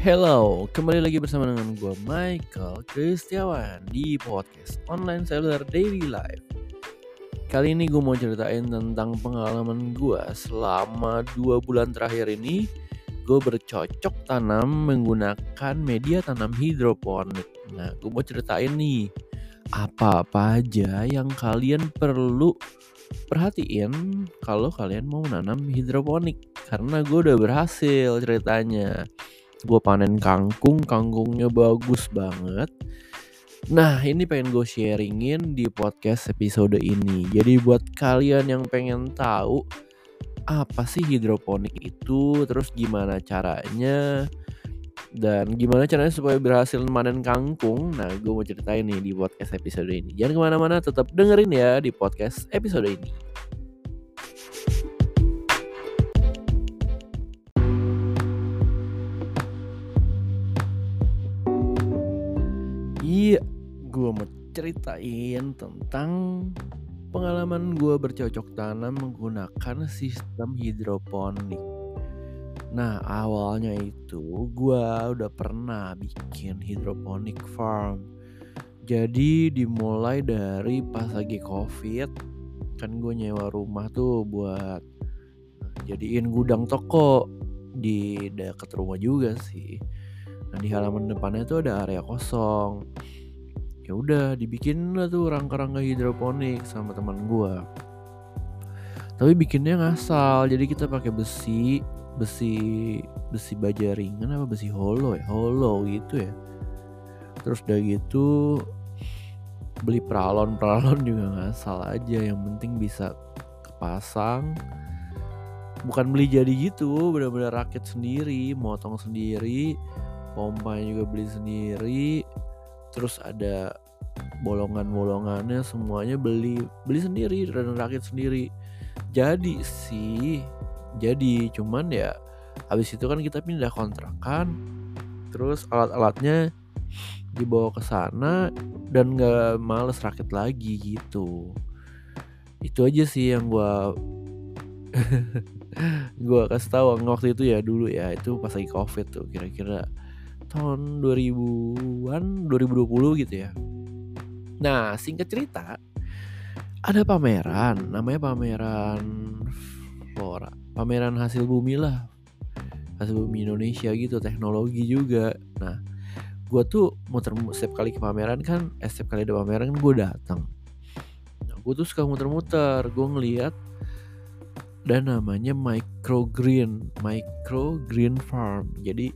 Hello, kembali lagi bersama dengan gue Michael Kristiawan di podcast Online Seller Daily Life. Kali ini gue mau ceritain tentang pengalaman gue selama dua bulan terakhir ini gue bercocok tanam menggunakan media tanam hidroponik. Nah, gue mau ceritain nih apa-apa aja yang kalian perlu perhatiin kalau kalian mau nanam hidroponik karena gue udah berhasil ceritanya gue panen kangkung kangkungnya bagus banget. Nah ini pengen gue sharingin di podcast episode ini. Jadi buat kalian yang pengen tahu apa sih hidroponik itu terus gimana caranya dan gimana caranya supaya berhasil manen kangkung nah gue mau ceritain nih di podcast episode ini. Jangan ke mana-mana tetap dengerin ya di podcast episode ini gue mau ceritain tentang pengalaman gue bercocok tanam menggunakan sistem hidroponik. Nah, awalnya itu gue udah pernah bikin hidroponik farm. Jadi dimulai dari pas lagi covid, kan gue nyewa rumah tuh buat jadiin gudang toko di dekat rumah juga sih. Nah di halaman depannya tuh ada area kosong. Ya udah dibikin lah tuh rangka-rangka hidroponik sama teman gua. Tapi bikinnya ngasal, jadi kita pakai besi, besi besi baja ringan apa besi hollow ya, hollow gitu ya. Terus udah gitu beli peralon, peralon juga ngasal aja, yang penting bisa kepasang. Bukan beli jadi gitu, bener-bener rakit sendiri, motong sendiri, pompanya juga beli sendiri terus ada bolongan-bolongannya semuanya beli beli sendiri dan rakit sendiri. Jadi sih jadi cuman ya habis itu kan kita pindah kontrakan terus alat-alatnya dibawa ke sana dan nggak males rakit lagi gitu. Itu aja sih yang gua gua kasih tahu waktu itu ya dulu ya itu pas lagi covid tuh kira-kira tahun 2000-an 2020 gitu ya. Nah singkat cerita ada pameran namanya pameran flora pameran hasil bumi lah. Hasil bumi Indonesia gitu teknologi juga. Nah gue tuh muter setiap kali ke pameran kan eh, setiap kali ada pameran kan gue datang. Nah, gue tuh suka muter-muter gue ngeliat dan namanya microgreen microgreen farm. Jadi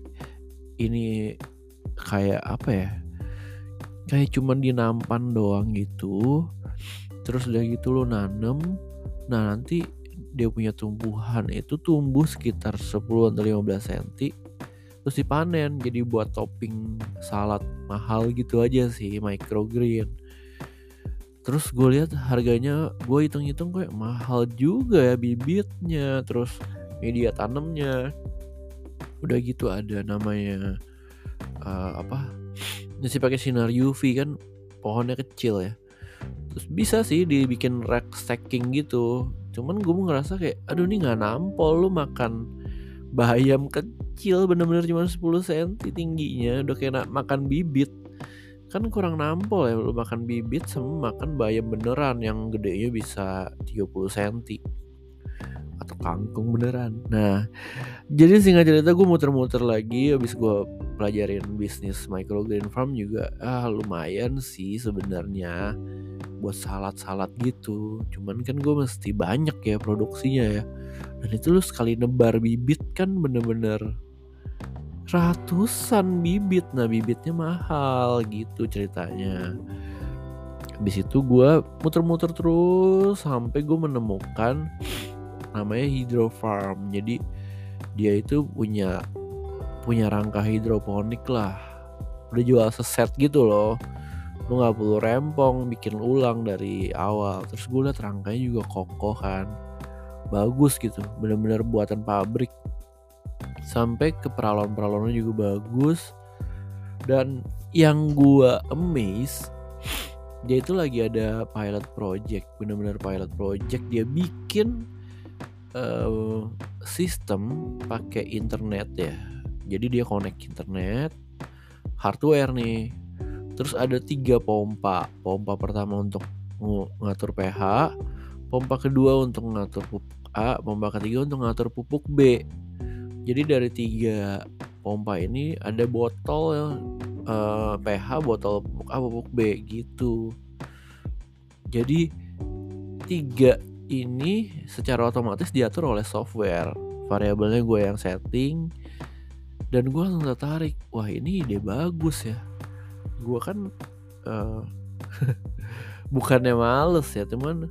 ini kayak apa ya? Kayak cuman dinampan doang gitu. Terus udah gitu lo nanem. Nah nanti dia punya tumbuhan itu tumbuh sekitar 10 atau 15 cm terus dipanen jadi buat topping salad mahal gitu aja sih microgreen terus gue lihat harganya gue hitung-hitung kayak mahal juga ya bibitnya. Terus media tanamnya udah gitu ada namanya uh, apa? Masih pakai sinar UV kan pohonnya kecil ya. Terus bisa sih dibikin rack stacking gitu. Cuman gue ngerasa kayak aduh ini nggak nampol lu makan bayam kecil bener-bener cuma 10 cm tingginya udah kayak makan bibit. Kan kurang nampol ya lu makan bibit sama makan bayam beneran yang gedenya bisa 30 cm atau kangkung beneran. Nah, jadi singkat cerita gue muter-muter lagi habis gue pelajarin bisnis microgreen farm juga ah lumayan sih sebenarnya buat salad-salad gitu. Cuman kan gue mesti banyak ya produksinya ya. Dan itu lu sekali nebar bibit kan bener-bener ratusan bibit. Nah bibitnya mahal gitu ceritanya. Habis itu gue muter-muter terus sampai gue menemukan namanya hydro farm jadi dia itu punya punya rangka hidroponik lah. Udah jual seset gitu loh. Lu nggak perlu rempong bikin ulang dari awal. Terus gue liat rangkanya juga kokoh kan. Bagus gitu bener-bener buatan pabrik. Sampai ke peralon-peralonnya juga bagus. Dan yang gue amazed dia itu lagi ada pilot project bener-bener pilot project. Dia bikin uh, sistem pakai internet ya. Jadi dia connect internet hardware nih. Terus ada tiga pompa. Pompa pertama untuk ngatur pH pompa kedua untuk ngatur pupuk A pompa ketiga untuk ngatur pupuk B. Jadi dari tiga pompa ini ada botol uh, pH botol pupuk A pupuk B gitu. Jadi tiga ini secara otomatis diatur oleh software. Variabelnya gue yang setting dan gue langsung tertarik wah ini ide bagus ya. Gue kan uh, bukannya males ya teman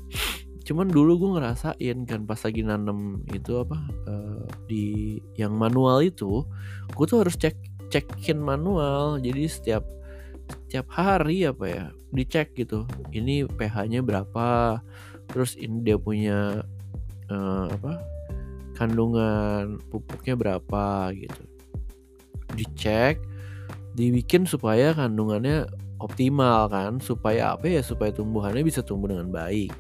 cuman dulu gue ngerasain kan pas lagi nanem itu apa uh, di yang manual itu gue tuh harus cek cekin manual. Jadi setiap setiap hari apa ya dicek gitu ini pH-nya berapa terus ini dia punya uh, apa kandungan pupuknya berapa gitu. Dicek dibikin supaya kandungannya optimal kan supaya apa ya supaya tumbuhannya bisa tumbuh dengan baik.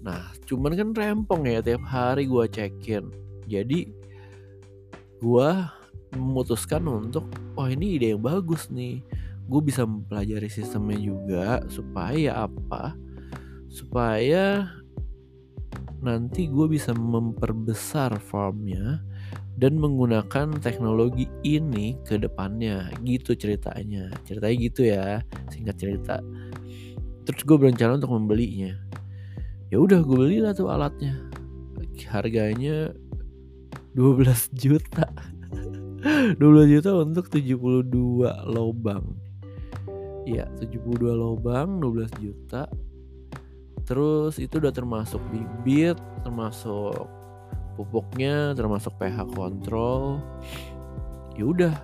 Nah cuman kan rempong ya tiap hari gue cekin. Jadi gue memutuskan untuk wah ini ide yang bagus nih. Gue bisa mempelajari sistemnya juga supaya apa supaya nanti gue bisa memperbesar farmnya dan menggunakan teknologi ini ke depannya. Gitu ceritanya. Ceritanya gitu ya. Singkat cerita. Terus gue berencana untuk membelinya. Ya udah gue belilah tuh alatnya. Harganya 12 juta. 12 juta untuk 72 lobang. Ya 72 lobang 12 juta terus itu udah termasuk bibit termasuk pupuknya termasuk pH kontrol. Ya udah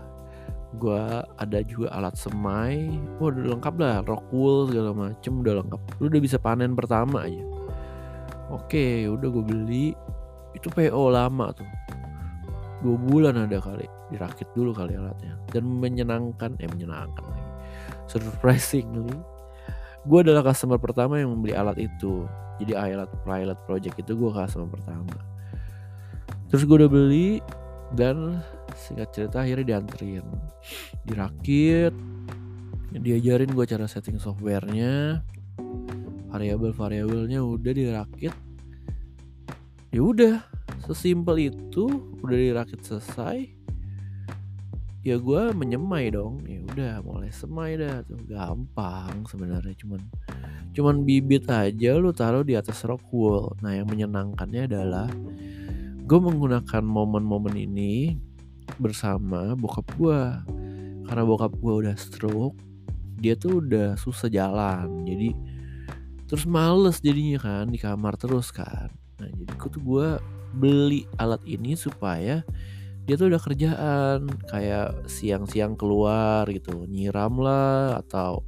gue ada juga alat semai. Wah udah lengkap lah rock wool segala macem udah lengkap. Lu udah bisa panen pertama aja. Oke udah gue beli. Itu PO lama tuh. Dua bulan ada kali. Dirakit dulu kali alatnya. Dan menyenangkan eh menyenangkan lagi. Surprisingly gue adalah customer pertama yang membeli alat itu. Jadi alat pilot project itu gue customer pertama. Terus gue udah beli dan singkat cerita akhirnya dianterin. Dirakit diajarin gue cara setting softwarenya. Variabel-variabelnya udah dirakit. Ya udah sesimpel itu udah dirakit selesai ya gue menyemai dong ya udah mulai semai dah tuh. Gampang sebenarnya cuman cuman bibit aja lu taruh di atas rock wool. Nah yang menyenangkannya adalah gue menggunakan momen-momen ini bersama bokap gue karena bokap gue udah stroke dia tuh udah susah jalan. Jadi terus males jadinya kan di kamar terus kan. Nah jadi gue tuh gue beli alat ini supaya dia tuh udah kerjaan kayak siang-siang keluar gitu nyiram lah atau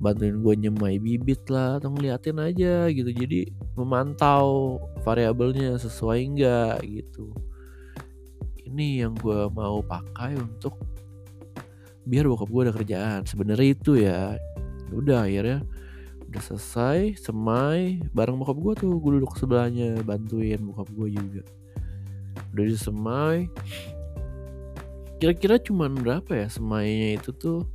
bantuin gue nyemai bibit lah atau ngeliatin aja gitu. Jadi memantau variabelnya sesuai enggak gitu. Ini yang gue mau pakai untuk biar bokap gue ada kerjaan. Sebenarnya itu ya udah akhirnya udah selesai semai bareng bokap gue tuh gue duduk sebelahnya bantuin bokap gue juga udah disemai kira-kira cuman berapa ya semainya itu tuh?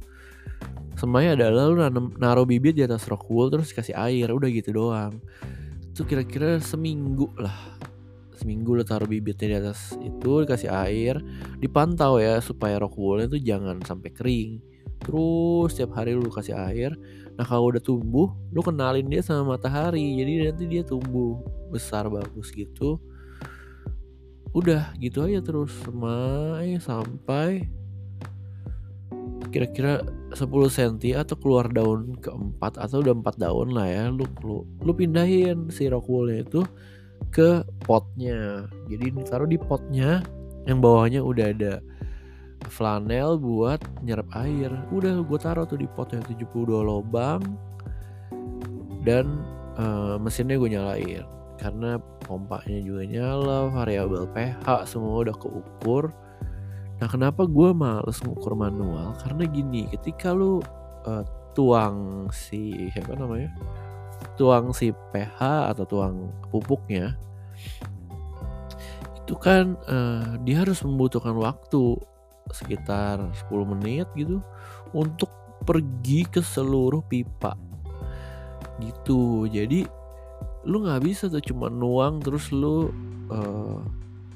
Semai adalah lu naruh bibit di atas rock wool terus kasih air udah gitu doang. Itu kira-kira seminggu lah. Seminggu lu taruh bibitnya di atas itu dikasih air. Dipantau ya supaya rock woolnya tuh jangan sampai kering. Terus setiap hari lu kasih air nah kalau udah tumbuh lu kenalin dia sama matahari. Jadi nanti dia tumbuh besar bagus gitu udah gitu aja terus. Semai sampai kira-kira 10 cm atau keluar daun keempat atau udah empat daun lah ya lu lu, lu pindahin si rockwoolnya itu ke potnya. Jadi ditaruh di potnya yang bawahnya udah ada flanel buat nyerap air. Udah gue taruh tuh di pot yang 72 lubang dan uh, mesinnya gue nyalain. Karena pompanya juga nyala variabel pH semua udah keukur. Nah kenapa gue males ngukur manual? Karena gini, ketika lu uh, tuang si apa namanya, tuang si pH atau tuang pupuknya, itu itu kan uh, dia harus membutuhkan waktu sekitar 10 menit gitu untuk pergi ke seluruh pipa. Gitu. Jadi lu nggak bisa tuh cuma nuang terus lu uh,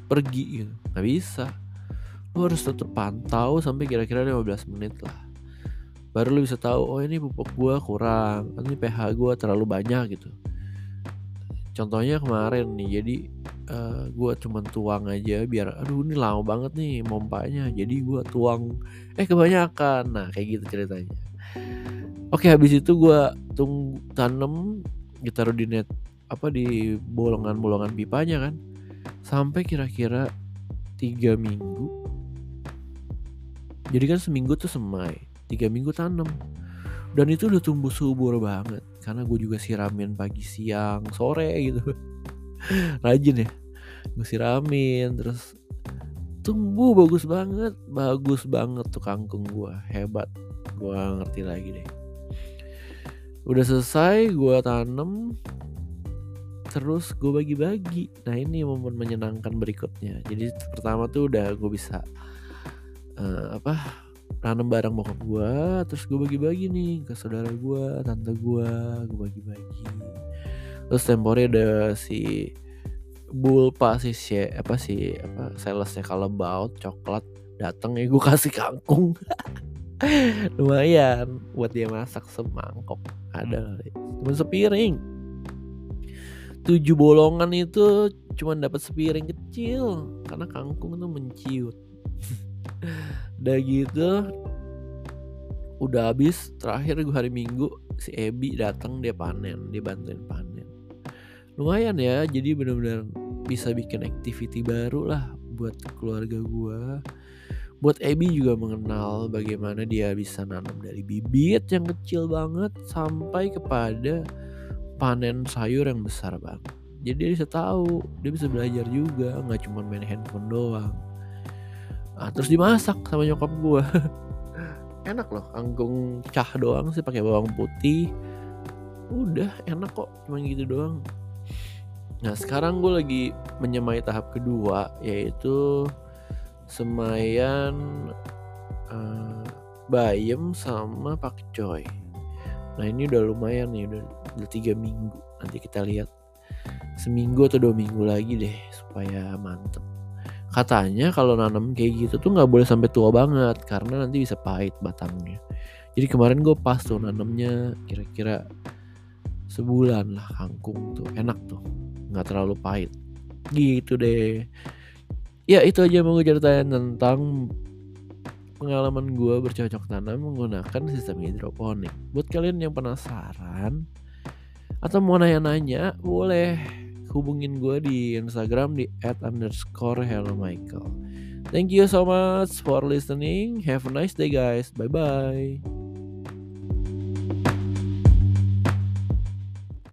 pergi gitu. Nggak bisa. Lu harus tetap pantau sampai kira-kira 15 menit lah. Baru lu bisa tahu oh ini pupuk gua kurang ini pH gua terlalu banyak gitu. Contohnya kemarin nih jadi uh, gua cuma tuang aja biar aduh ini lama banget nih mompanya jadi gua tuang. Eh kebanyakan. Nah kayak gitu ceritanya. Oke habis itu gua tung tanam ditaruh di net apa di bolongan-bolongan pipanya kan. Sampai kira-kira tiga minggu. Jadi kan seminggu tuh semai tiga minggu tanam dan itu udah tumbuh subur banget karena gue juga siramin pagi siang sore gitu. Rajin ya gue siramin terus tumbuh bagus banget bagus banget tuh kangkung gue hebat. Gue ngerti lagi deh. Udah selesai gue tanam terus gue bagi-bagi. Nah ini momen menyenangkan berikutnya. Jadi pertama tuh udah gue bisa uh, apa nanam barang bokap gue terus gue bagi-bagi nih ke saudara gue tante gue gue bagi-bagi. Terus tempornya ada si bulpa si si apa sih apa salesnya kalau baut coklat datang ya gue kasih kangkung. Lumayan buat dia masak semangkok. Ada cuma sepiring tujuh bolongan itu cuma dapat sepiring kecil. Karena kangkung itu menciut. Udah gitu udah habis. Terakhir gue hari minggu si Ebi datang dia panen dia bantuin panen. Lumayan ya jadi benar-benar bisa bikin activity baru lah buat keluarga gue buat Ebi juga mengenal bagaimana dia bisa nanam dari bibit yang kecil banget sampai kepada panen sayur yang besar banget jadi dia bisa tahu dia bisa belajar juga nggak cuma main handphone doang. Nah, terus dimasak sama nyokap gue enak loh kangkung cah doang sih pakai bawang putih. Udah enak kok cuma gitu doang. Nah sekarang gue lagi menyemai tahap kedua yaitu semayan uh, bayam sama pakcoy nah ini udah lumayan nih udah, udah tiga minggu. Nanti kita lihat seminggu atau dua minggu lagi deh supaya mantep. Katanya kalau nanam kayak gitu tuh nggak boleh sampai tua banget karena nanti bisa pahit batangnya. Jadi kemarin gue pas tuh nanamnya kira-kira sebulan lah kangkung tuh. Enak tuh. Nggak terlalu pahit. Gitu deh. Ya itu aja mau gue ceritain tentang pengalaman gue bercocok tanam menggunakan sistem hidroponik. Buat kalian yang penasaran atau mau nanya-nanya boleh hubungin gue di Instagram di at underscore hello Michael. Thank you so much for listening. Have a nice day guys. Bye bye.